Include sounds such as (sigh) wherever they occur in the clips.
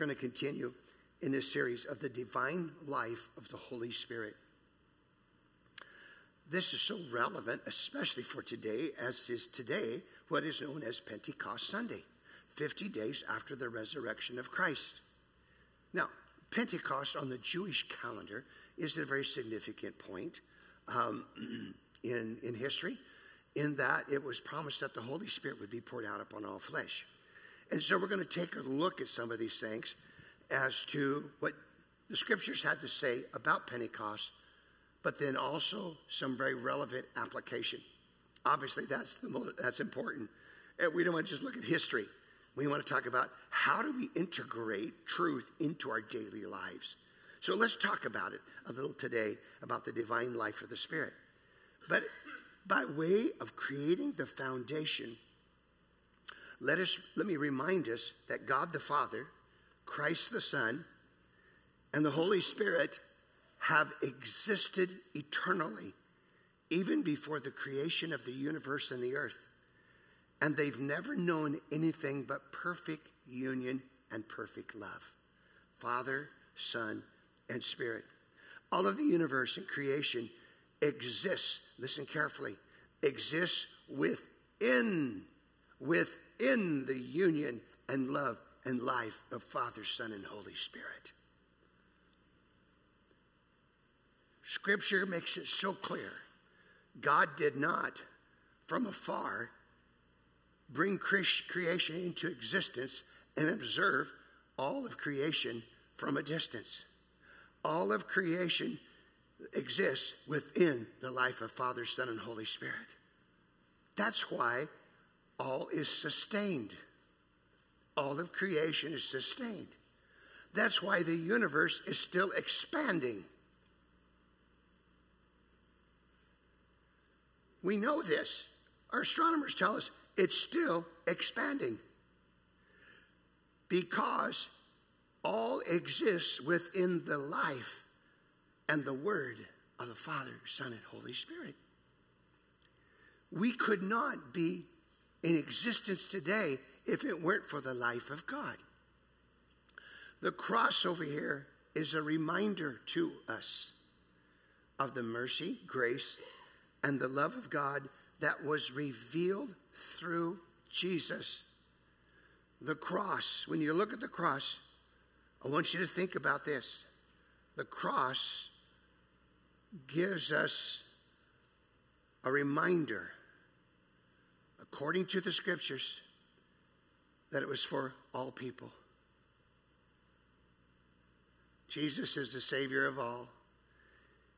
going to continue in this series of the divine life of the Holy Spirit. This is so relevant, especially for today, as is today what is known as Pentecost Sunday, 50 days after the resurrection of Christ. Now, Pentecost on the Jewish calendar is a very significant point um, (clears throat) in, in history, in that it was promised that the Holy Spirit would be poured out upon all flesh. And so we're going to take a look at some of these things as to what the scriptures had to say about Pentecost, but then also some very relevant application. Obviously, that's, the most, that's important. And we don't want to just look at history. We want to talk about how do we integrate truth into our daily lives. So let's talk about it a little today about the divine life of the Spirit. But by way of creating the foundation, let us let me remind us that God the Father, Christ the Son, and the Holy Spirit have existed eternally, even before the creation of the universe and the earth. And they've never known anything but perfect union and perfect love. Father, Son, and Spirit. All of the universe and creation exists, listen carefully, exists within, within the union and love and life of Father, Son, and Holy Spirit. Scripture makes it so clear. God did not, from afar, bring creation into existence and observe all of creation from a distance. All of creation exists within the life of Father, Son, and Holy Spirit. That's why all is sustained. All of creation is sustained. That's why the universe is still expanding. We know this. Our astronomers tell us it's still expanding because all exists within the life and the word of the Father, Son, and Holy Spirit. We could not be in existence today if it weren't for the life of God. The cross over here is a reminder to us of the mercy, grace, and the love of God that was revealed through Jesus. The cross, when you look at the cross, I want you to think about this. The cross gives us a reminder, according to the scriptures, that it was for all people. Jesus is the Savior of all.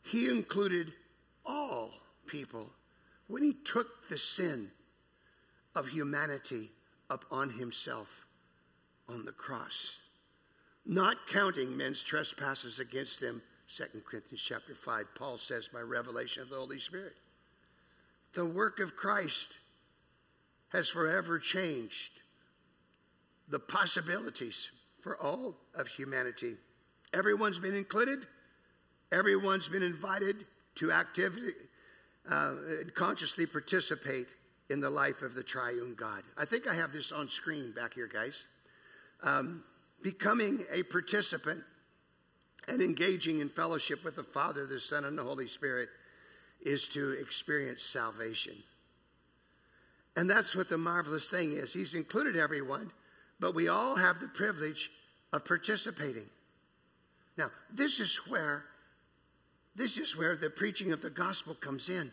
He included all people when He took the sin of humanity upon Himself on the cross not counting men's trespasses against them. 2 Corinthians chapter 5, Paul says by revelation of the Holy Spirit. The work of Christ has forever changed the possibilities for all of humanity. Everyone's been included, everyone's been invited to activity, uh, consciously participate in the life of the triune God. I think I have this on screen back here, guys. Um, becoming a participant and engaging in fellowship with the Father, the Son, and the Holy Spirit is to experience salvation. And that's what the marvelous thing is. He's included everyone, but we all have the privilege of participating. Now, this is where this is where the preaching of the gospel comes in.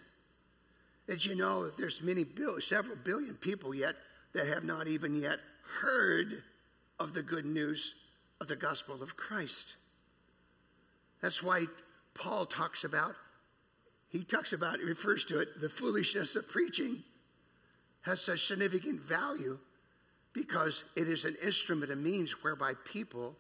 As you know, there's many bill, several billion people yet that have not even yet heard of the good news of the gospel of Christ. That's why Paul talks about, he talks about, refers to it, the foolishness of preaching has such significant value because it is an instrument, a means whereby people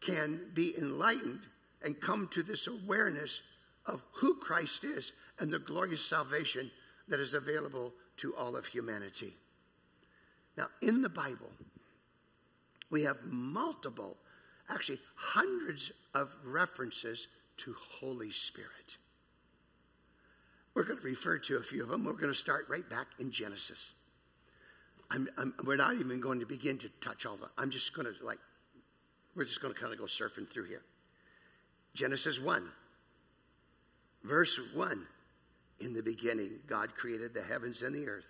can be enlightened and come to this awareness of who Christ is and the glorious salvation that is available to all of humanity. Now, in the Bible, we have multiple, actually hundreds of references to Holy Spirit. We're going to refer to a few of them. We're going to start right back in Genesis. I'm, I'm, we're not even going to begin to touch all of them. I'm just going to like we're just going to kind of go surfing through here. Genesis 1, verse 1. In the beginning, God created the heavens and the earth.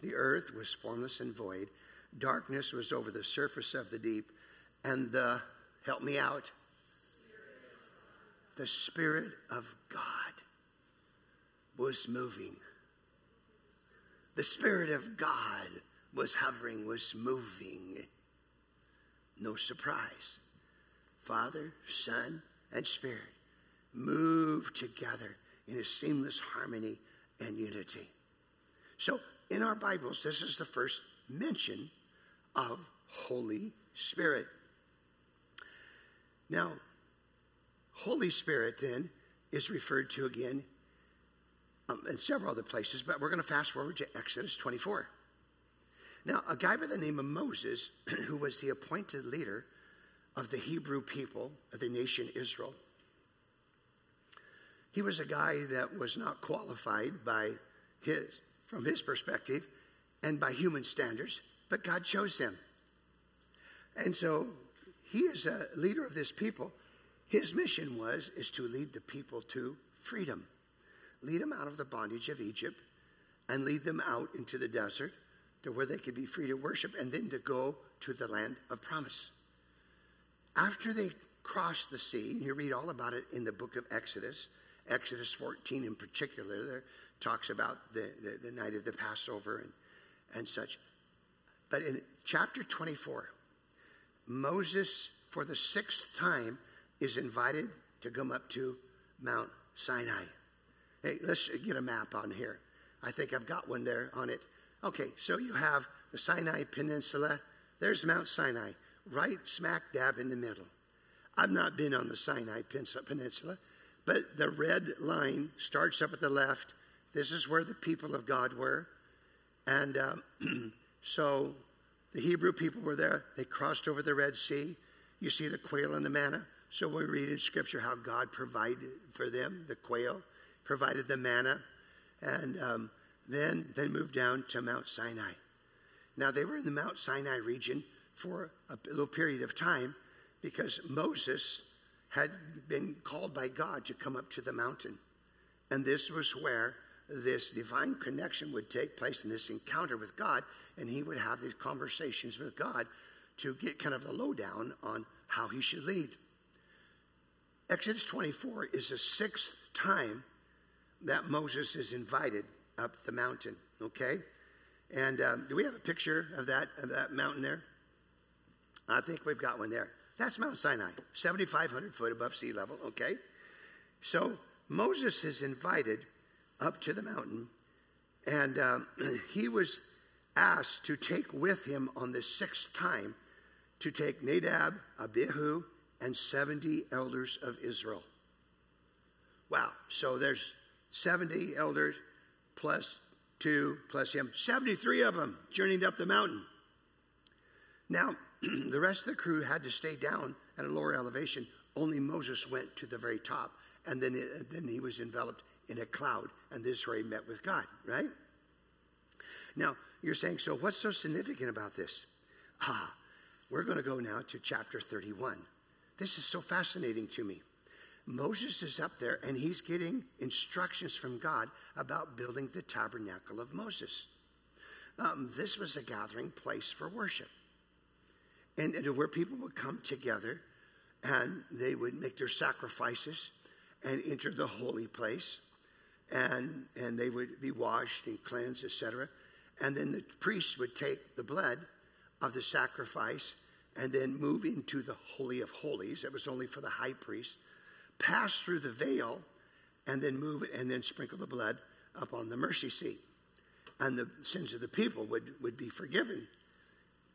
The earth was formless and void. Darkness was over the surface of the deep. And the, help me out, the Spirit of God was moving. The Spirit of God was hovering, was moving. No surprise. Father, Son, and Spirit move together in a seamless harmony and unity. So, in our Bibles, this is the first mention of Holy Spirit. Now, Holy Spirit then is referred to again um, in several other places, but we're going to fast forward to Exodus 24. Now, a guy by the name of Moses, (clears throat) who was the appointed leader of the Hebrew people of the nation Israel, he was a guy that was not qualified by his, from his perspective and by human standards, but God chose him. And so he is a leader of this people. His mission was is to lead the people to freedom. Lead them out of the bondage of Egypt and lead them out into the desert to where they could be free to worship and then to go to the land of promise. After they crossed the sea, and you read all about it in the book of Exodus, Exodus 14 in particular, there talks about the, the, the night of the Passover and, and such. But in chapter 24, Moses, for the sixth time, is invited to come up to Mount Sinai. Hey, let's get a map on here. I think I've got one there on it. Okay, so you have the Sinai Peninsula. There's Mount Sinai, right smack dab in the middle. I've not been on the Sinai Peninsula, but the red line starts up at the left. This is where the people of God were. And um, (clears throat) so the Hebrew people were there. They crossed over the Red Sea. You see the quail and the manna. So we read in Scripture how God provided for them the quail, provided the manna, and um, then they moved down to Mount Sinai. Now they were in the Mount Sinai region for a little period of time because Moses had been called by God to come up to the mountain. And this was where this divine connection would take place in this encounter with God, and he would have these conversations with God to get kind of the lowdown on how he should lead. Exodus 24 is the sixth time that Moses is invited up the mountain, okay? And um, do we have a picture of that, of that mountain there? I think we've got one there. That's Mount Sinai, 7,500 foot above sea level, okay? So Moses is invited up to the mountain, and um, (clears throat) he was asked to take with him on the sixth time to take Nadab, Abihu, and 70 elders of Israel. Wow, so there's 70 elders plus two plus him, 73 of them journeyed up the mountain. Now, (clears throat) the rest of the crew had to stay down at a lower elevation. Only Moses went to the very top, and then, it, then he was enveloped in a cloud, and this is where he met with God, right? Now, you're saying, so what's so significant about this? Ah, we're going to go now to chapter 31. This is so fascinating to me. Moses is up there and he's getting instructions from God about building the tabernacle of Moses. Um, this was a gathering place for worship, and, and where people would come together and they would make their sacrifices and enter the holy place, and and they would be washed and cleansed, etc. And then the priest would take the blood of the sacrifice and then move into the Holy of Holies. It was only for the high priest. Pass through the veil and then move it and then sprinkle the blood up on the mercy seat. And the sins of the people would, would be forgiven.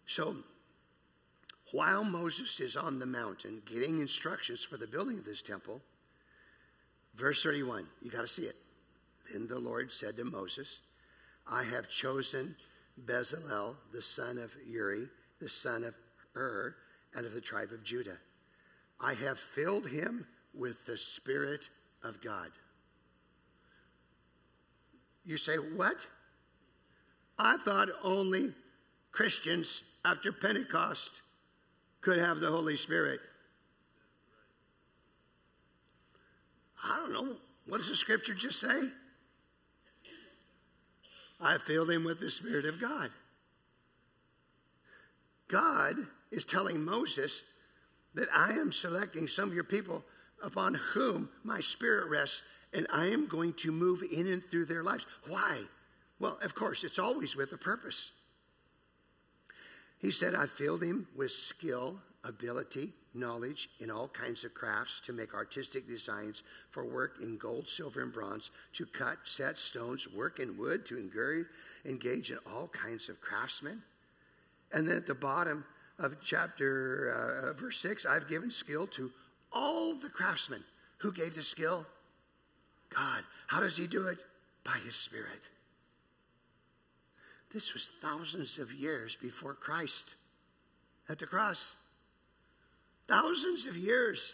So while Moses is on the mountain getting instructions for the building of this temple, verse 31, you got to see it. Then the Lord said to Moses, I have chosen Bezalel, the son of Uri, the son of Hur, and of the tribe of Judah. I have filled him with the Spirit of God. You say, What? I thought only Christians after Pentecost could have the Holy Spirit. I don't know. What does the scripture just say? I filled him with the Spirit of God. God is telling Moses that I am selecting some of your people upon whom my spirit rests, and I am going to move in and through their lives. Why? Well, of course, it's always with a purpose. He said, I filled him with skill, ability, knowledge in all kinds of crafts to make artistic designs for work in gold, silver, and bronze, to cut, set stones, work in wood, to engage, in all kinds of craftsmen. And then at the bottom of chapter uh, verse 6, I've given skill to all the craftsmen. Who gave the skill? God. How does he do it? By his Spirit. This was thousands of years before Christ at the cross. Thousands of years.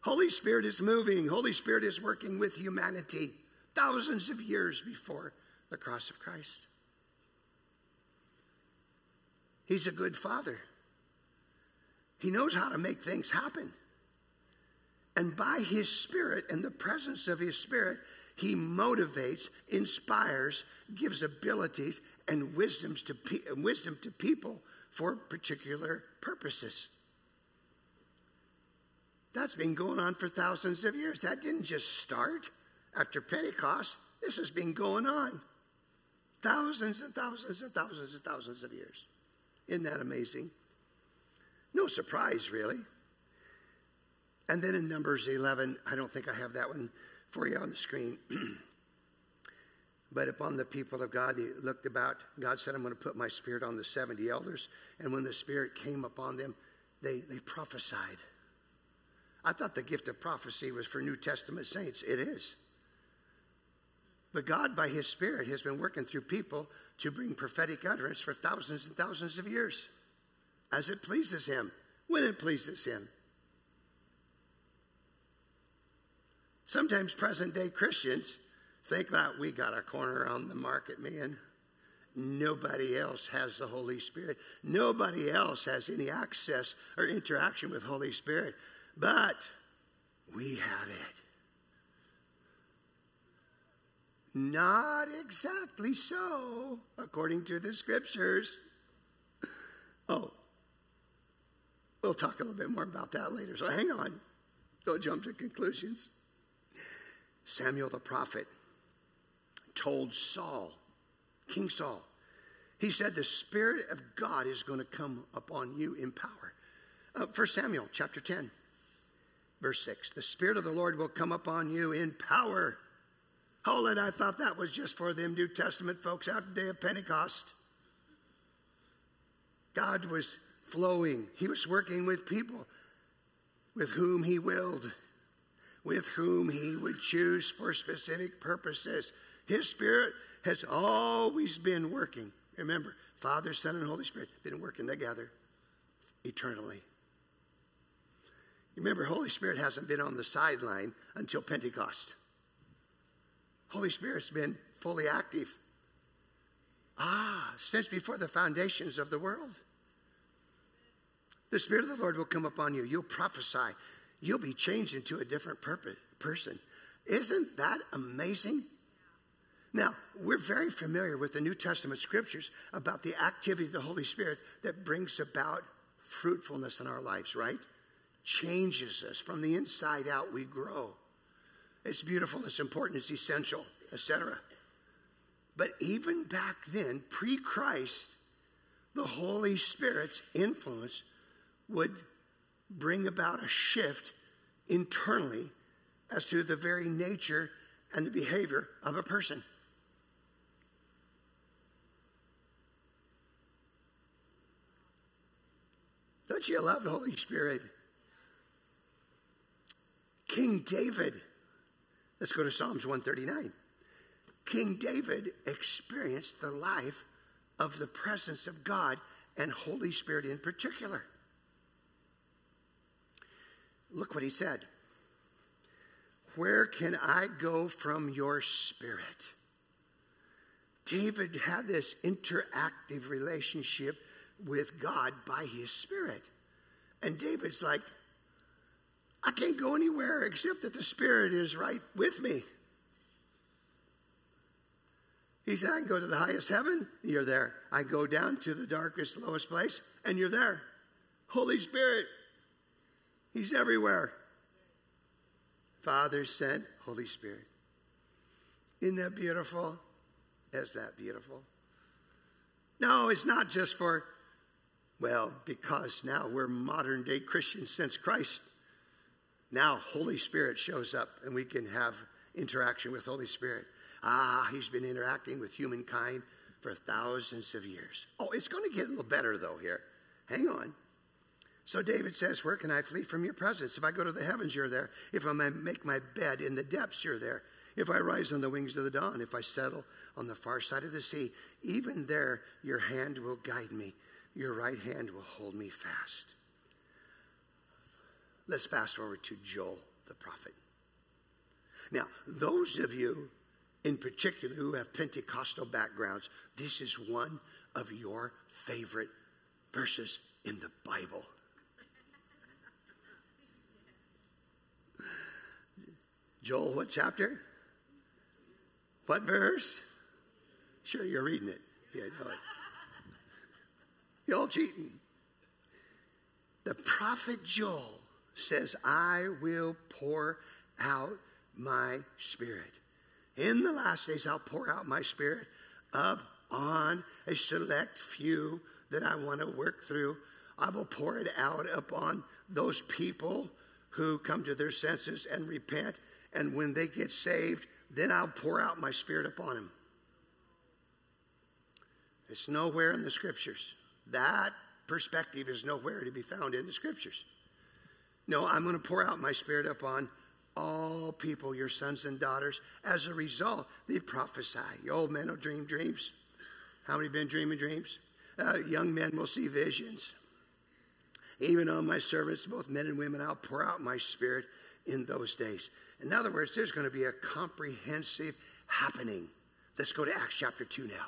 Holy Spirit is moving. Holy Spirit is working with humanity. Thousands of years before the cross of Christ. He's a good father. He knows how to make things happen. And by his spirit and the presence of his spirit, he motivates, inspires, gives abilities and wisdoms to pe- wisdom to people for particular purposes. That's been going on for thousands of years. That didn't just start after Pentecost. This has been going on thousands and thousands and thousands and thousands of years. Isn't that amazing? No surprise, really. And then in Numbers 11, I don't think I have that one for you on the screen. (clears throat) but upon the people of God, he looked about. God said, I'm going to put my spirit on the 70 elders. And when the spirit came upon them, they, they prophesied. I thought the gift of prophecy was for New Testament saints. It is. But God, by His Spirit, has been working through people to bring prophetic utterance for thousands and thousands of years as it pleases Him, when it pleases Him. Sometimes present day Christians think that we got a corner on the market, man. Nobody else has the Holy Spirit. Nobody else has any access or interaction with Holy Spirit. But we have it. Not exactly so, according to the scriptures. Oh, we'll talk a little bit more about that later. So hang on. Don't jump to conclusions. Samuel the prophet told Saul, King Saul, he said, The Spirit of God is going to come upon you in power. Uh, 1 Samuel chapter 10. Verse 6 The Spirit of the Lord will come upon you in power. Hold it, I thought that was just for them New Testament folks after the day of Pentecost. God was flowing, He was working with people with whom He willed, with whom He would choose for specific purposes. His Spirit has always been working. Remember, Father, Son, and Holy Spirit been working together eternally. Remember, Holy Spirit hasn't been on the sideline until Pentecost. Holy Spirit's been fully active. Ah, since before the foundations of the world. The Spirit of the Lord will come upon you. You'll prophesy. You'll be changed into a different purpose, person. Isn't that amazing? Now, we're very familiar with the New Testament scriptures about the activity of the Holy Spirit that brings about fruitfulness in our lives, right? changes us from the inside out. We grow. It's beautiful, it's important, it's essential, etc. But even back then, pre Christ, the Holy Spirit's influence would bring about a shift internally as to the very nature and the behavior of a person. Don't you love the Holy Spirit? King David, let's go to Psalms 139. King David experienced the life of the presence of God and Holy Spirit in particular. Look what he said. Where can I go from your spirit? David had this interactive relationship with God by his spirit. And David's like, I can't go anywhere except that the Spirit is right with me. He said, I can go to the highest heaven, you're there. I go down to the darkest, lowest place, and you're there. Holy Spirit, He's everywhere. Father, Son, Holy Spirit. Isn't that beautiful? Is that beautiful? No, it's not just for, well, because now we're modern day Christians since Christ. Now, Holy Spirit shows up and we can have interaction with Holy Spirit. Ah, he's been interacting with humankind for thousands of years. Oh, it's going to get a little better, though, here. Hang on. So David says, Where can I flee from your presence? If I go to the heavens, you're there. If I make my bed in the depths, you're there. If I rise on the wings of the dawn, if I settle on the far side of the sea, even there your hand will guide me. Your right hand will hold me fast. Let's fast forward to Joel the prophet. Now, those of you in particular who have Pentecostal backgrounds, this is one of your favorite verses in the Bible. Joel, what chapter? What verse? Sure, you're reading it. Yeah, it. Y'all cheating. The prophet Joel says, I will pour out my spirit. In the last days, I'll pour out my spirit up on a select few that I want to work through. I will pour it out upon those people who come to their senses and repent. And when they get saved, then I'll pour out my spirit upon them. It's nowhere in the scriptures. That perspective is nowhere to be found in the scriptures. No, I'm going to pour out my spirit upon all people, your sons and daughters. As a result, they prophesy. Your old men will dream dreams. How many been dreaming dreams? Uh, young men will see visions. Even on my servants, both men and women, I'll pour out my spirit in those days. In other words, there's going to be a comprehensive happening. Let's go to Acts chapter 2 now.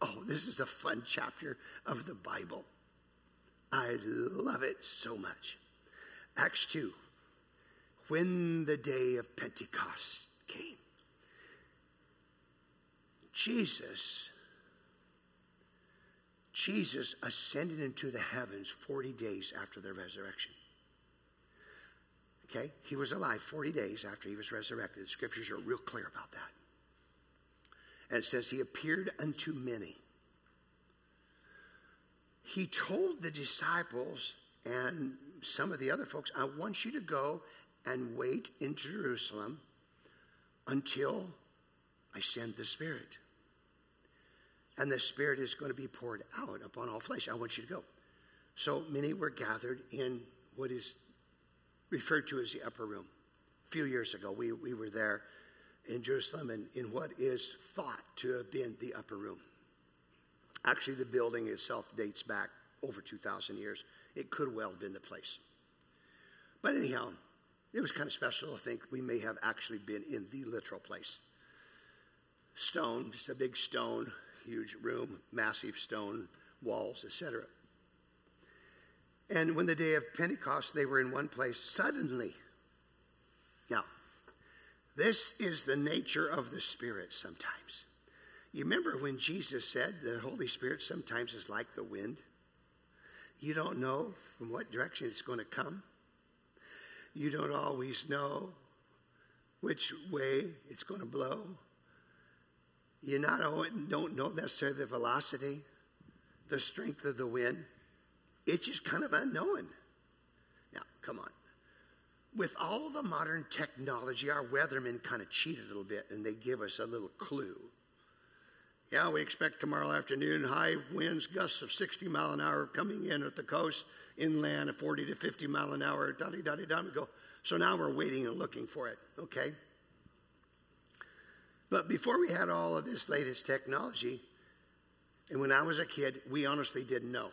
Oh, this is a fun chapter of the Bible. I love it so much. Acts 2 when the day of Pentecost came. Jesus, Jesus ascended into the heavens 40 days after the resurrection. Okay? He was alive 40 days after he was resurrected. The scriptures are real clear about that. And it says, He appeared unto many. He told the disciples and some of the other folks, I want you to go and wait in Jerusalem until I send the Spirit. And the Spirit is going to be poured out upon all flesh. I want you to go. So many were gathered in what is referred to as the upper room. A few years ago, we, we were there in Jerusalem in, in what is thought to have been the upper room. Actually, the building itself dates back over 2,000 years. It could well have been the place. But anyhow, it was kind of special to think we may have actually been in the literal place. Stone, just a big stone, huge room, massive stone walls, etc. And when the day of Pentecost, they were in one place suddenly. Now, this is the nature of the Spirit sometimes. You remember when Jesus said the Holy Spirit sometimes is like the wind? You don't know from what direction it's going to come you don't always know which way it's going to blow. You not don't know necessarily the velocity, the strength of the wind. It's just kind of unknown. Now, come on. With all the modern technology, our weathermen kind of cheat a little bit and they give us a little clue. Yeah, we expect tomorrow afternoon high winds, gusts of 60 mile an hour coming in at the coast inland at 40 to 50 mile an hour, da da da da. go. So now we're waiting and looking for it, okay? But before we had all of this latest technology, and when I was a kid, we honestly didn't know.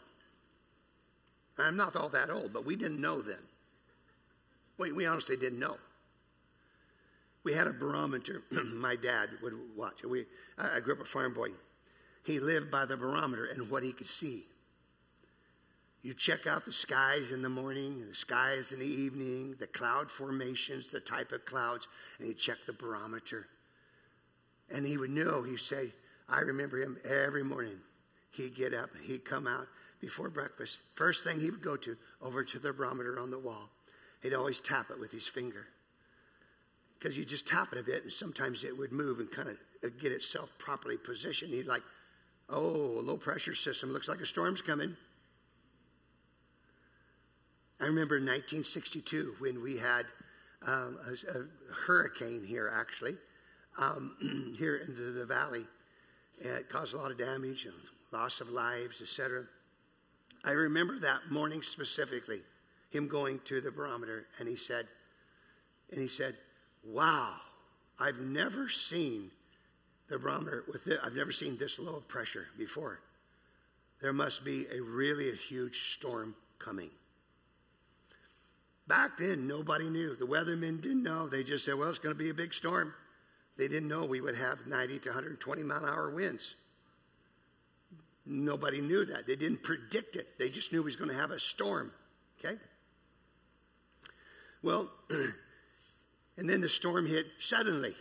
I'm not all that old, but we didn't know then. We, we honestly didn't know. We had a barometer. (clears throat) My dad would watch. We, I, grew up a farm boy. He lived by the barometer and what he could see. You check out the skies in the morning, the skies in the evening, the cloud formations, the type of clouds, and you check the barometer. And he would know, he'd say, I remember him every morning. He'd get up, he'd come out before breakfast. First thing he would go to, over to the barometer on the wall. He'd always tap it with his finger. Because you just tap it a bit, and sometimes it would move and kind of get itself properly positioned. He'd like, oh, low pressure system, looks like a storm's coming. I remember in 1962 when we had um, a, a, hurricane here, actually, um, (clears throat) here in the, the valley. And it caused a lot of damage loss of lives, etc. I remember that morning specifically, him going to the barometer, and he said, and he said, "Wow, I've never seen the barometer with this, I've never seen this low of pressure before. There must be a really a huge storm coming." Back then, nobody knew. The weathermen didn't know. They just said, well, it's going to be a big storm. They didn't know we would have 90 to 120 mile an hour winds. Nobody knew that. They didn't predict it. They just knew we was going to have a storm. Okay? Well, (clears throat) and then the storm hit suddenly.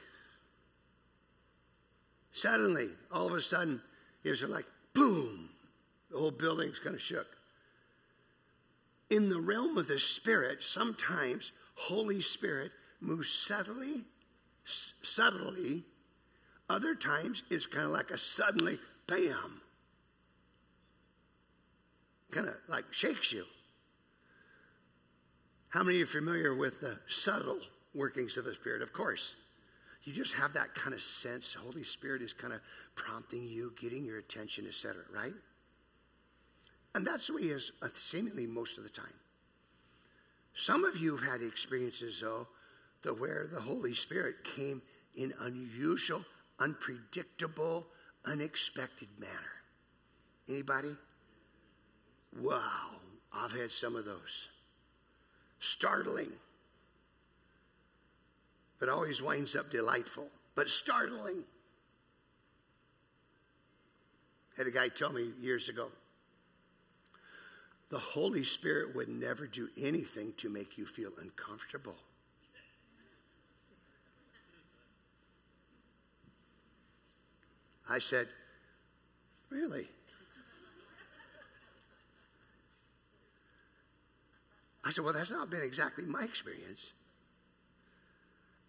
Suddenly, all of a sudden, it was like boom. The whole building's kind of shook in the realm of the Spirit, sometimes Holy Spirit moves subtly, s- subtly. Other times it's kind of like a suddenly bam. Kind of like shakes you. How many are familiar with the subtle workings of the Spirit? Of course. You just have that kind of sense. The Holy Spirit is kind of prompting you, getting your attention, etc., right? And that's the way he is uh, seemingly most of the time. Some of you have had experiences, though, to where the Holy Spirit came in unusual, unpredictable, unexpected manner. Anybody? Wow, I've had some of those. Startling, but always winds up delightful, but startling. Had a guy tell me years ago, the Holy Spirit would never do anything to make you feel uncomfortable. I said, Really? I said, Well, that's not been exactly my experience.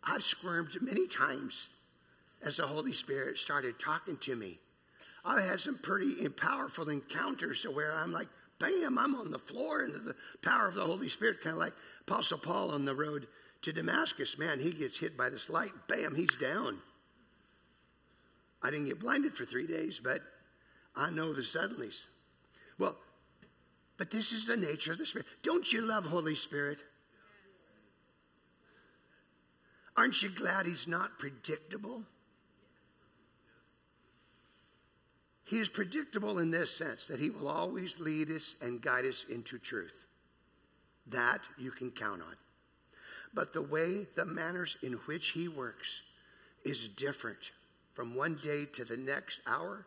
I've squirmed many times as the Holy Spirit started talking to me. I've had some pretty powerful encounters where I'm like, bam, I'm on the floor into the power of the Holy Spirit, kind of like Apostle Paul on the road to Damascus. Man, he gets hit by this light, bam, he's down. I didn't get blinded for three days, but I know the suddenlies. Well, but this is the nature of the Spirit. Don't you love Holy Spirit? Aren't you glad He's not predictable? He is predictable in this sense that He will always lead us and guide us into truth. That you can count on. But the way, the manners in which He works is different from one day to the next hour,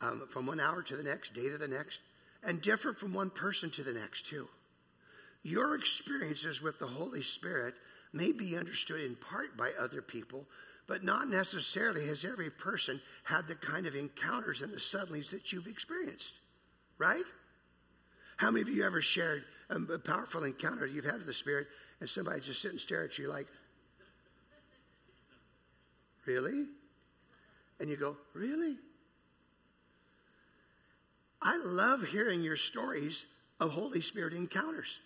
um, from one hour to the next, day to the next, and different from one person to the next, too. Your experiences with the Holy Spirit may be understood in part by other people, but not necessarily has every person had the kind of encounters and the suddenlies that you've experienced, right? How many of you ever shared a powerful encounter you've had with the Spirit and somebody just sit and stare at you like, really? And you go, really? I love hearing your stories of Holy Spirit encounters.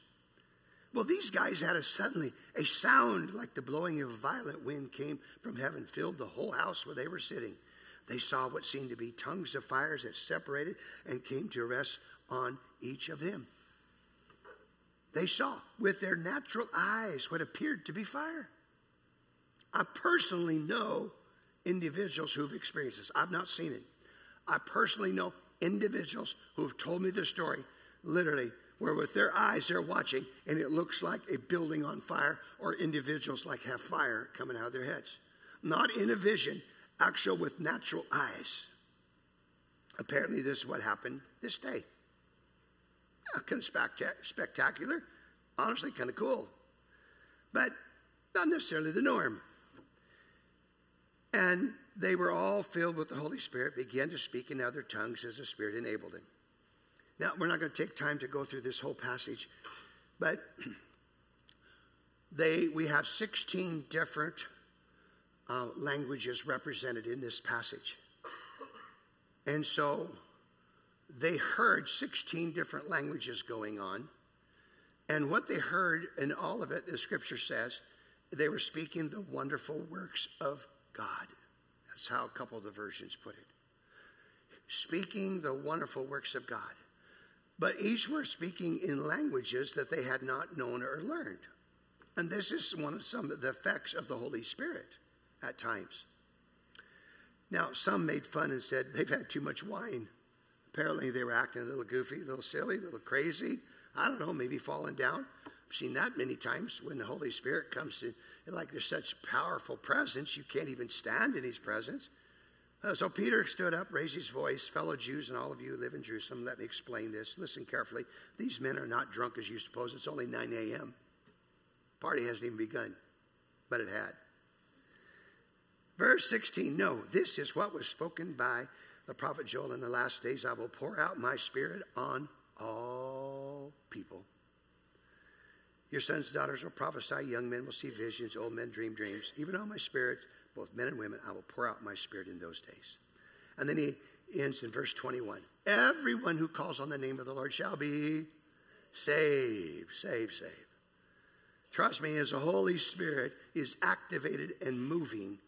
Well, these guys had a suddenly a sound like the blowing of a violent wind came from heaven, filled the whole house where they were sitting. They saw what seemed to be tongues of fires that separated and came to rest on each of them. They saw with their natural eyes what appeared to be fire. I personally know individuals who've experienced this. I've not seen it. I personally know individuals who've told me the story literally where with their eyes they're watching and it looks like a building on fire or individuals like have fire coming out of their heads. Not in a vision, actual with natural eyes. Apparently, this is what happened this day. Uh, kind of spectacular, honestly, kind of cool, but not necessarily the norm. And they were all filled with the Holy Spirit, began to speak in other tongues as the Spirit enabled them. Now, we're not going to take time to go through this whole passage, but they, we have 16 different uh, languages represented in this passage. And so they heard 16 different languages going on. And what they heard in all of it, the scripture says, they were speaking the wonderful works of God. That's how a couple of the versions put it. Speaking the wonderful works of God. But each were speaking in languages that they had not known or learned. And this is one of some of the effects of the Holy Spirit at times. Now, some made fun and said they've had too much wine. Apparently, they were acting a little goofy, a little silly, a little crazy. I don't know, maybe falling down. Seen that many times when the Holy Spirit comes in, like there's such powerful presence, you can't even stand in His presence. Uh, so Peter stood up, raised his voice, fellow Jews and all of you who live in Jerusalem, let me explain this. Listen carefully. These men are not drunk as you suppose. It's only 9 a.m. Party hasn't even begun, but it had. Verse 16 No, this is what was spoken by the prophet Joel in the last days. I will pour out my spirit on all people. Your sons and daughters will prophesy, young men will see visions, old men dream dreams. Even on my spirit, both men and women, I will pour out my spirit in those days. And then he ends in verse 21 Everyone who calls on the name of the Lord shall be saved, saved, saved. Trust me, as the Holy Spirit is activated and moving,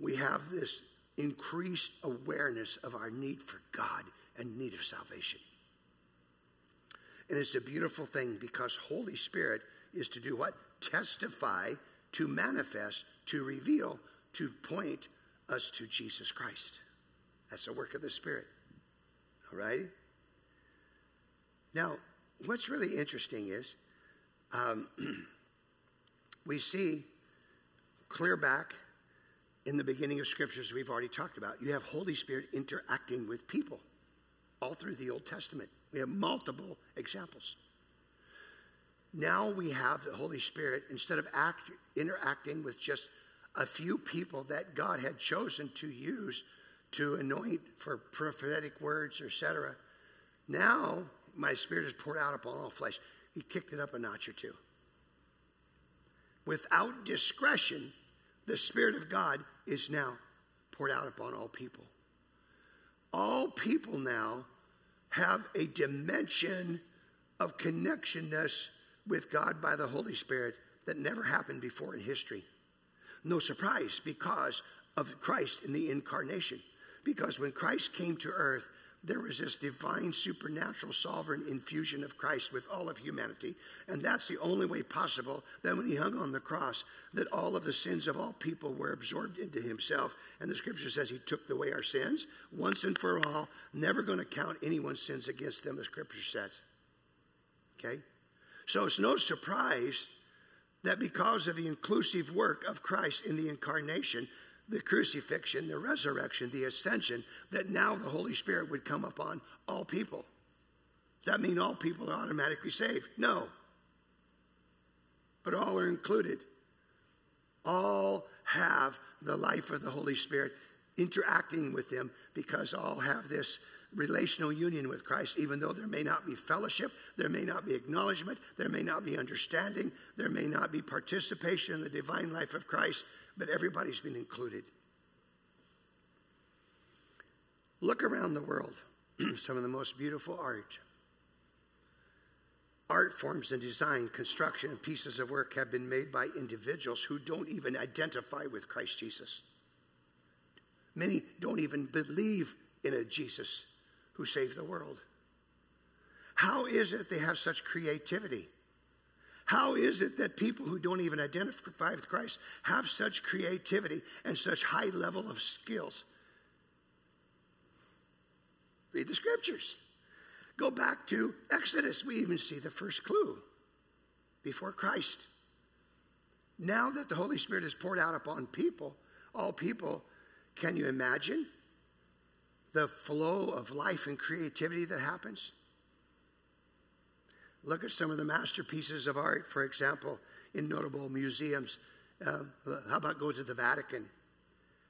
we have this increased awareness of our need for God and need of salvation. And it's a beautiful thing because Holy Spirit is to do what? Testify, to manifest, to reveal, to point us to Jesus Christ. That's the work of the Spirit. All right? Now, what's really interesting is um, (clears throat) we see clear back in the beginning of scriptures we've already talked about. You have Holy Spirit interacting with people all through the Old Testament. We have multiple examples. Now we have the Holy Spirit, instead of act, interacting with just a few people that God had chosen to use to anoint for prophetic words, etc. Now my spirit is poured out upon all flesh. He kicked it up a notch or two. Without discretion, the Spirit of God is now poured out upon all people. All people now have a dimension of connectionness with God by the Holy Spirit that never happened before in history. No surprise because of Christ in the incarnation. Because when Christ came to earth, there was this divine, supernatural, sovereign infusion of Christ with all of humanity. And that's the only way possible that when he hung on the cross, that all of the sins of all people were absorbed into himself. And the scripture says he took away our sins once and for all, never going to count anyone's sins against them, the scripture says. Okay? So it's no surprise that because of the inclusive work of Christ in the incarnation, the crucifixion, the resurrection, the ascension, that now the Holy Spirit would come upon all people. Does that mean all people are automatically saved? No. But all are included. All have the life of the Holy Spirit interacting with them because all have this relational union with Christ, even though there may not be fellowship, there may not be acknowledgement, there may not be understanding, there may not be participation in the divine life of Christ but everybody's been included. Look around the world, (clears throat) some of the most beautiful art. Art forms and design, construction, and pieces of work have been made by individuals who don't even identify with Christ Jesus. Many don't even believe in a Jesus who saved the world. How is it they have such creativity? How is it that people who don't even identify with Christ have such creativity and such high level of skills? Read the scriptures. Go back to Exodus. We even see the first clue before Christ. Now that the Holy Spirit is poured out upon people, all people, can you imagine the flow of life and creativity that happens? Look at some of the masterpieces of art, for example, in notable museums. Um, how about go to the Vatican?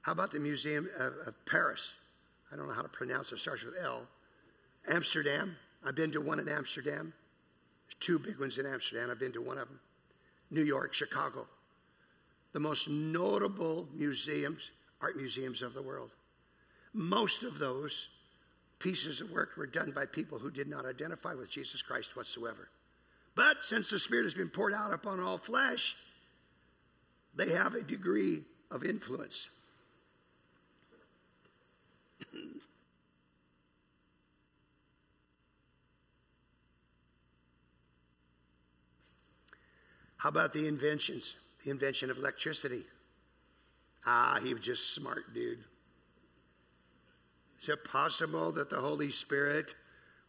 How about the Museum of, of Paris? I don't know how to pronounce it, it starts with L. Amsterdam. I've been to one in Amsterdam. There's two big ones in Amsterdam. I've been to one of them. New York, Chicago. The most notable museums, art museums of the world. Most of those pieces of work were done by people who did not identify with Jesus Christ whatsoever. But since the Spirit has been poured out upon all flesh, they have a degree of influence. (clears throat) How about the inventions? The invention of electricity. Ah, he was just smart, dude. Is it possible that the Holy Spirit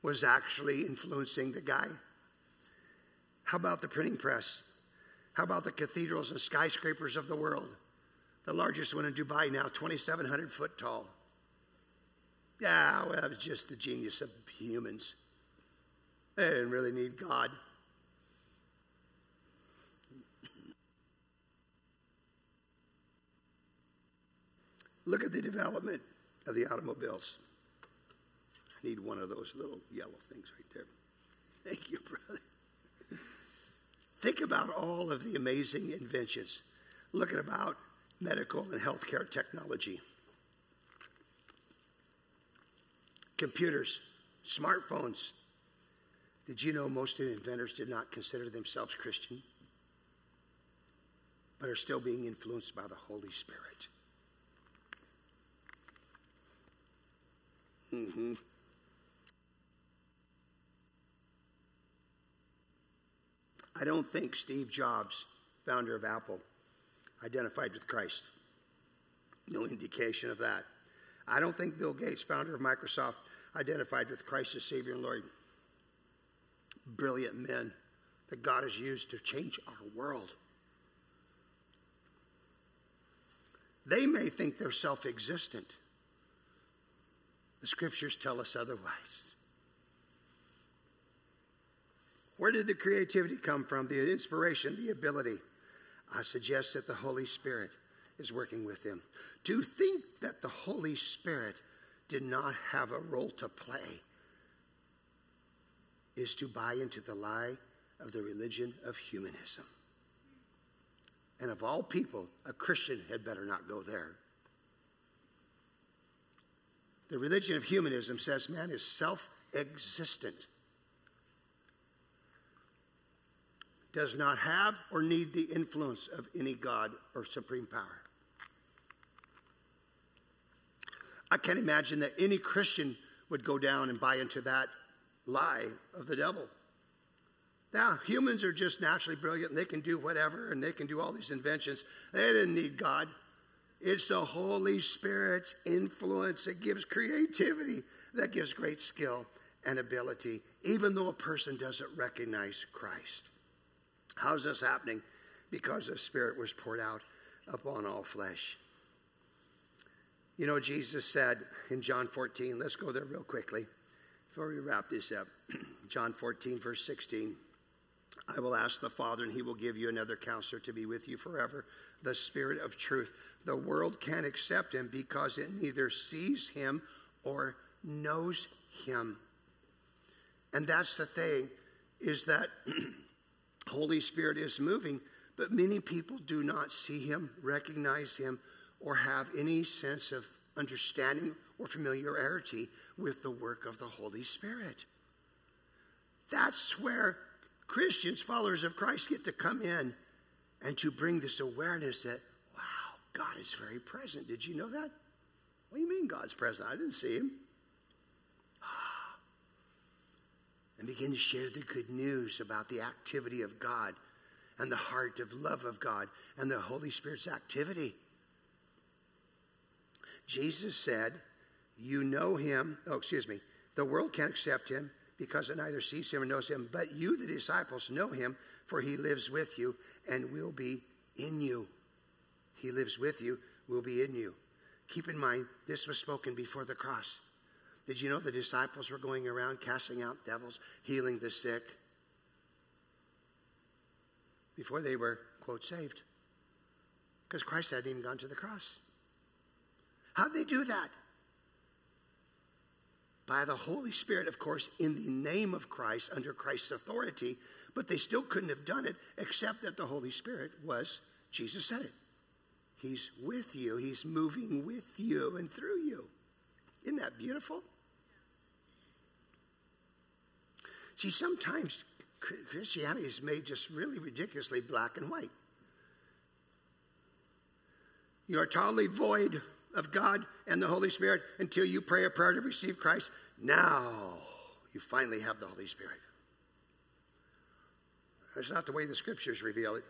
was actually influencing the guy? How about the printing press? How about the cathedrals and skyscrapers of the world? The largest one in Dubai now, 2,700 foot tall. Yeah, well, that was just the genius of humans. They didn't really need God. Look at the development of the automobiles. I need one of those little yellow things right there. Thank you, brother. Think about all of the amazing inventions. Look at about medical and healthcare technology. Computers, smartphones. Did you know most of the inventors did not consider themselves Christian, but are still being influenced by the Holy Spirit? Mm-hmm. I don't think Steve Jobs, founder of Apple, identified with Christ. No indication of that. I don't think Bill Gates, founder of Microsoft, identified with Christ as Savior and Lord. Brilliant men that God has used to change our world. They may think they're self existent. The scriptures tell us otherwise. Where did the creativity come from? The inspiration, the ability. I suggest that the Holy Spirit is working with them. To think that the Holy Spirit did not have a role to play is to buy into the lie of the religion of humanism. And of all people, a Christian had better not go there. The religion of humanism says man is self existent, does not have or need the influence of any God or supreme power. I can't imagine that any Christian would go down and buy into that lie of the devil. Now, humans are just naturally brilliant and they can do whatever and they can do all these inventions. They didn't need God. It's the Holy Spirit's influence that gives creativity, that gives great skill and ability, even though a person doesn't recognize Christ. How's this happening? Because the Spirit was poured out upon all flesh. You know, Jesus said in John 14, let's go there real quickly before we wrap this up. (clears throat) John 14, verse 16. I will ask the Father, and he will give you another counselor to be with you forever, the Spirit of truth. The world can't accept him because it neither sees him or knows him. And that's the thing, is that (clears throat) Holy Spirit is moving, but many people do not see him, recognize him, or have any sense of understanding or familiarity with the work of the Holy Spirit. That's where Christians, followers of Christ, get to come in and to bring this awareness that, wow, God is very present. Did you know that? What do you mean God's present? I didn't see him. Ah. And begin to share the good news about the activity of God and the heart of love of God and the Holy Spirit's activity. Jesus said, You know him. Oh, excuse me. The world can't accept him because it neither sees him or knows him. But you, the disciples, know him, for he lives with you and will be in you. He lives with you, will be in you. Keep in mind, this was spoken before the cross. Did you know the disciples were going around casting out devils, healing the sick? before they were, quote, saved. Because Christ hadn't even gone to the cross. How'd they do that? By the Holy Spirit, of course, in the name of Christ, under Christ's authority, but they still couldn't have done it except that the Holy Spirit was, Jesus said it. He's with you, He's moving with you and through you. Isn't that beautiful? See, sometimes Christianity is made just really ridiculously black and white. You are totally void of God and the Holy Spirit until you pray a prayer to receive Christ. Now you finally have the Holy Spirit. That's not the way the scriptures reveal it.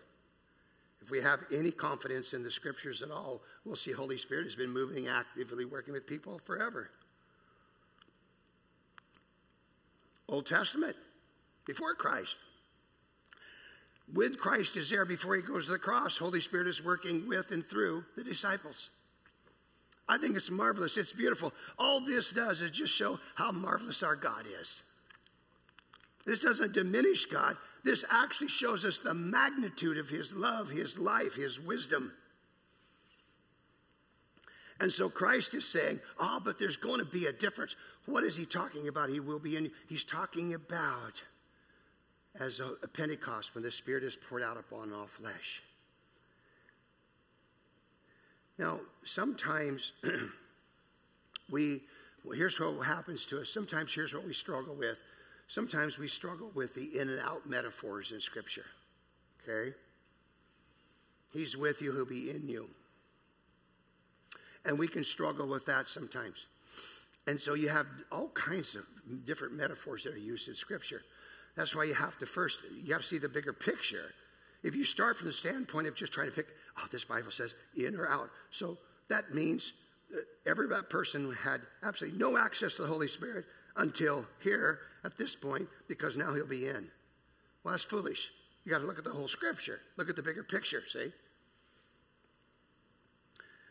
If we have any confidence in the scriptures at all, we'll see Holy Spirit has been moving actively working with people forever. Old Testament, before Christ. With Christ is there before he goes to the cross. Holy Spirit is working with and through the disciples. I think it's marvelous. It's beautiful. All this does is just show how marvelous our God is. This doesn't diminish God. This actually shows us the magnitude of His love, His life, His wisdom. And so Christ is saying, Oh, but there's going to be a difference. What is He talking about? He will be in. He's talking about as a, a Pentecost when the Spirit is poured out upon all flesh. Now, sometimes (clears throat) we, well, here's what happens to us. Sometimes here's what we struggle with. Sometimes we struggle with the in and out metaphors in Scripture. Okay? He's with you, he'll be in you. And we can struggle with that sometimes. And so you have all kinds of different metaphors that are used in Scripture. That's why you have to first, you have to see the bigger picture. If you start from the standpoint of just trying to pick, oh, this Bible says in or out. So that means that every person had absolutely no access to the Holy Spirit until here at this point because now he'll be in. Well, that's foolish. You got to look at the whole scripture, look at the bigger picture, see?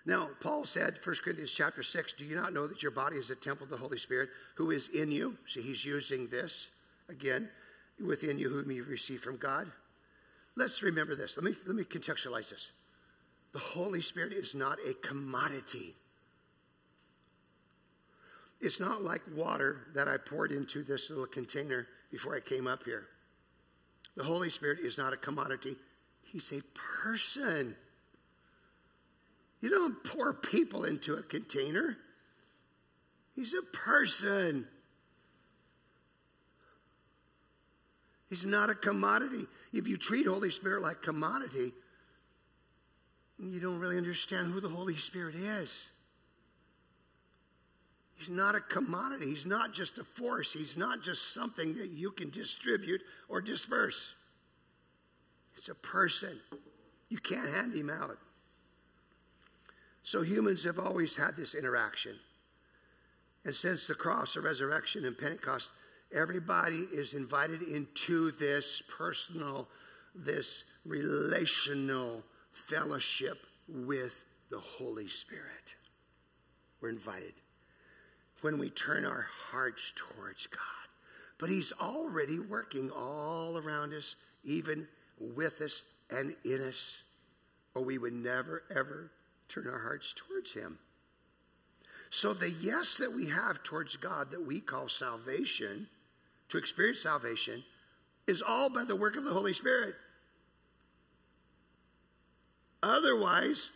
Now, Paul said, 1 Corinthians chapter 6, do you not know that your body is a temple of the Holy Spirit who is in you? See, he's using this again within you whom you received from God. Let's remember this. Let me, let me contextualize this. The Holy Spirit is not a commodity. It's not like water that I poured into this little container before I came up here. The Holy Spirit is not a commodity, He's a person. You don't pour people into a container, He's a person. He's not a commodity. If you treat Holy Spirit like commodity, you don't really understand who the Holy Spirit is. He's not a commodity. He's not just a force. He's not just something that you can distribute or disperse. It's a person. You can't hand him out. So humans have always had this interaction. And since the cross, the resurrection, and Pentecost, Everybody is invited into this personal, this relational fellowship with the Holy Spirit. We're invited when we turn our hearts towards God. But He's already working all around us, even with us and in us, or we would never, ever turn our hearts towards Him. So the yes that we have towards God that we call salvation to experience salvation is all by the work of the Holy Spirit. Otherwise,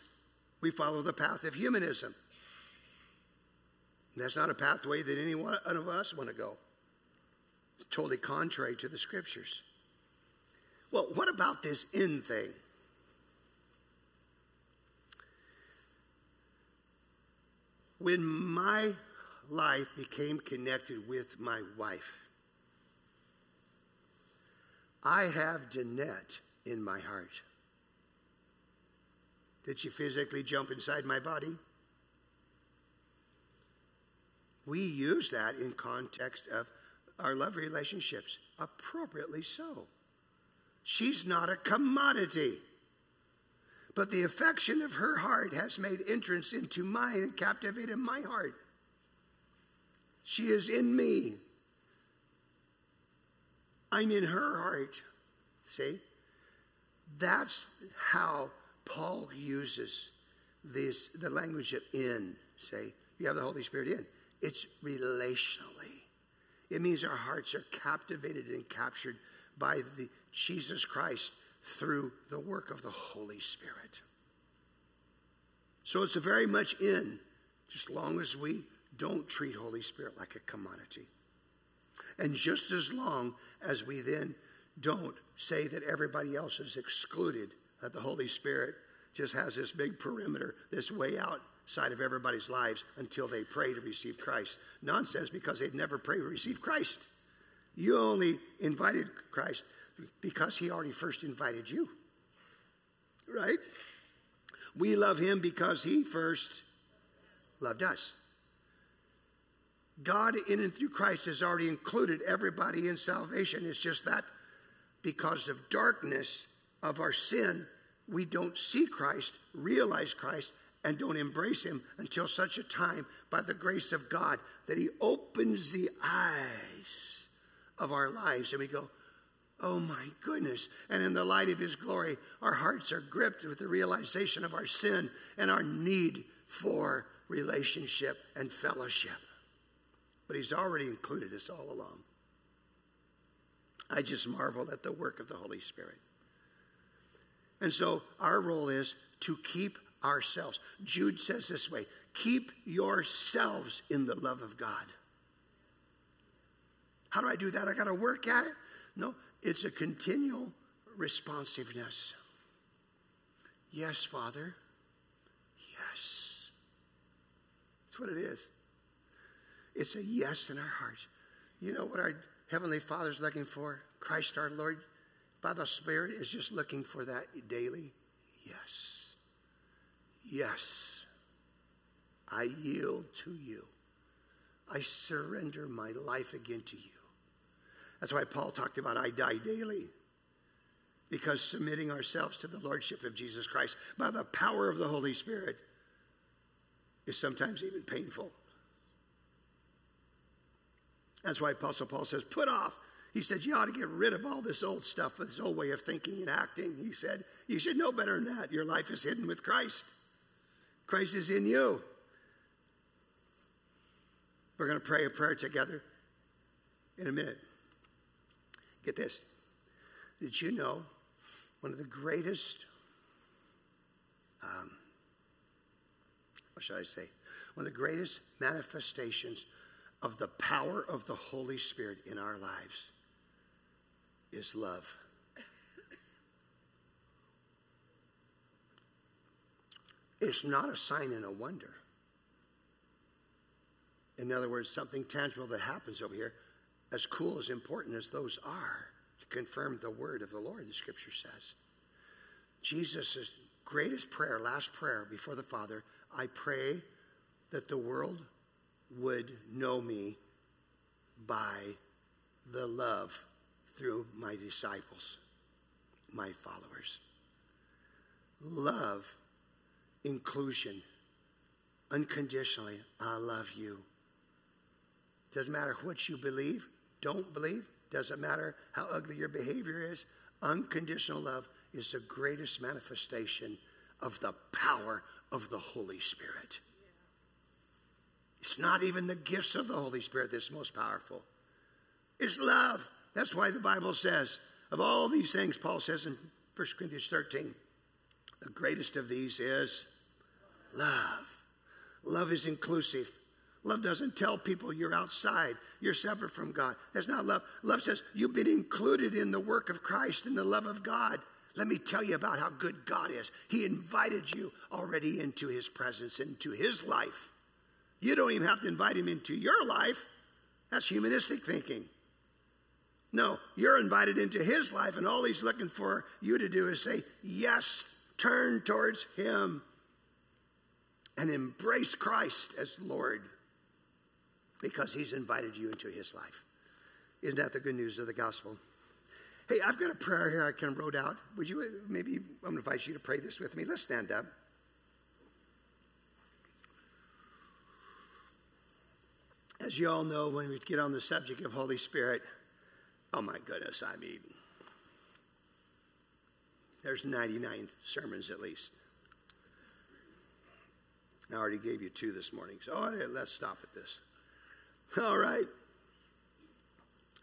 we follow the path of humanism. And that's not a pathway that any one of us want to go. It's totally contrary to the scriptures. Well, what about this in thing? When my life became connected with my wife, I have Jeanette in my heart. Did she physically jump inside my body? We use that in context of our love relationships, appropriately so. She's not a commodity. But the affection of her heart has made entrance into mine and captivated my heart. She is in me. I'm in her heart. See? That's how Paul uses this, the language of in. Say, you have the Holy Spirit in. It's relationally. It means our hearts are captivated and captured by the Jesus Christ through the work of the Holy Spirit. So it's a very much in, just long as we don't treat Holy Spirit like a commodity. And just as long as we then don't say that everybody else is excluded, that the Holy Spirit just has this big perimeter, this way outside of everybody's lives until they pray to receive Christ. Nonsense because they've never prayed to receive Christ. You only invited Christ because he already first invited you. Right? We love him because he first loved us. God, in and through Christ, has already included everybody in salvation. It's just that because of darkness of our sin, we don't see Christ, realize Christ, and don't embrace him until such a time, by the grace of God, that he opens the eyes of our lives and we go, Oh my goodness. And in the light of his glory, our hearts are gripped with the realization of our sin and our need for relationship and fellowship. But he's already included us all along. I just marvel at the work of the Holy Spirit. And so our role is to keep ourselves. Jude says this way keep yourselves in the love of God. How do I do that? I got to work at it? No, it's a continual responsiveness. Yes, Father. Yes. That's what it is. It's a yes in our hearts. You know what our Heavenly Father's looking for? Christ our Lord, by the Spirit, is just looking for that daily yes. Yes. I yield to you. I surrender my life again to you. That's why Paul talked about I die daily. Because submitting ourselves to the Lordship of Jesus Christ by the power of the Holy Spirit is sometimes even painful. That's why Apostle Paul says, put off. He said, you ought to get rid of all this old stuff, this old way of thinking and acting. He said, you should know better than that. Your life is hidden with Christ. Christ is in you. We're going to pray a prayer together in a minute. Get this. Did you know one of the greatest, um, what should I say? One of the greatest manifestations of the power of the Holy Spirit in our lives is love. It's not a sign and a wonder. In other words, something tangible that happens over here as cool, as important as those are, to confirm the word of the Lord, the scripture says. Jesus' greatest prayer, last prayer before the Father, I pray that the world would know me by the love through my disciples, my followers. Love, inclusion, unconditionally, I love you. Doesn't matter what you believe, don't believe, doesn't matter how ugly your behavior is. Unconditional love is the greatest manifestation of the power of the Holy Spirit. It's not even the gifts of the Holy Spirit that's most powerful. It's love. That's why the Bible says, of all these things, Paul says in 1 Corinthians 13, the greatest of these is love. Love is inclusive. Love doesn't tell people you're outside, you're separate from God. That's not love. Love says you've been included in the work of Christ and the love of God. Let me tell you about how good God is. He invited you already into His presence, into His life. You don't even have to invite Him into your life. That's humanistic thinking. No, you're invited into His life, and all He's looking for you to do is say, Yes, turn towards Him and embrace Christ as Lord because he's invited you into his life. Isn't that the good news of the gospel? Hey, I've got a prayer here I can wrote out. Would you maybe I'm going to invite you to pray this with me? Let's stand up. As you all know, when we get on the subject of Holy Spirit, oh my goodness, I mean, There's 99 sermons at least. I already gave you two this morning, so oh, right, let's stop at this. (laughs) All right.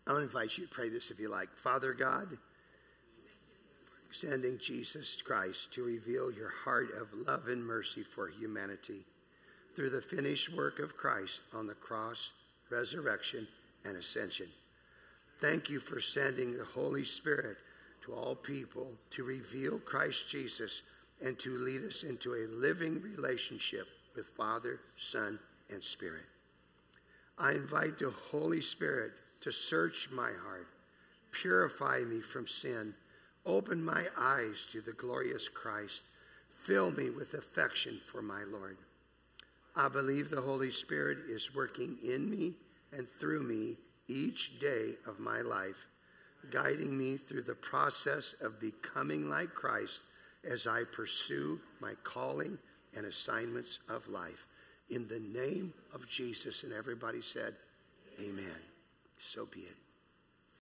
I'll invite you to pray this if you like. Father God, sending Jesus Christ to reveal your heart of love and mercy for humanity through the finished work of Christ on the cross, resurrection, and ascension. Thank you for sending the Holy Spirit to all people to reveal Christ Jesus and to lead us into a living relationship with Father, Son, and Spirit. I invite the Holy Spirit to search my heart, purify me from sin, open my eyes to the glorious Christ, fill me with affection for my Lord. I believe the Holy Spirit is working in me and through me each day of my life, guiding me through the process of becoming like Christ as I pursue my calling and assignments of life. In the name of Jesus. And everybody said, Amen. So be it.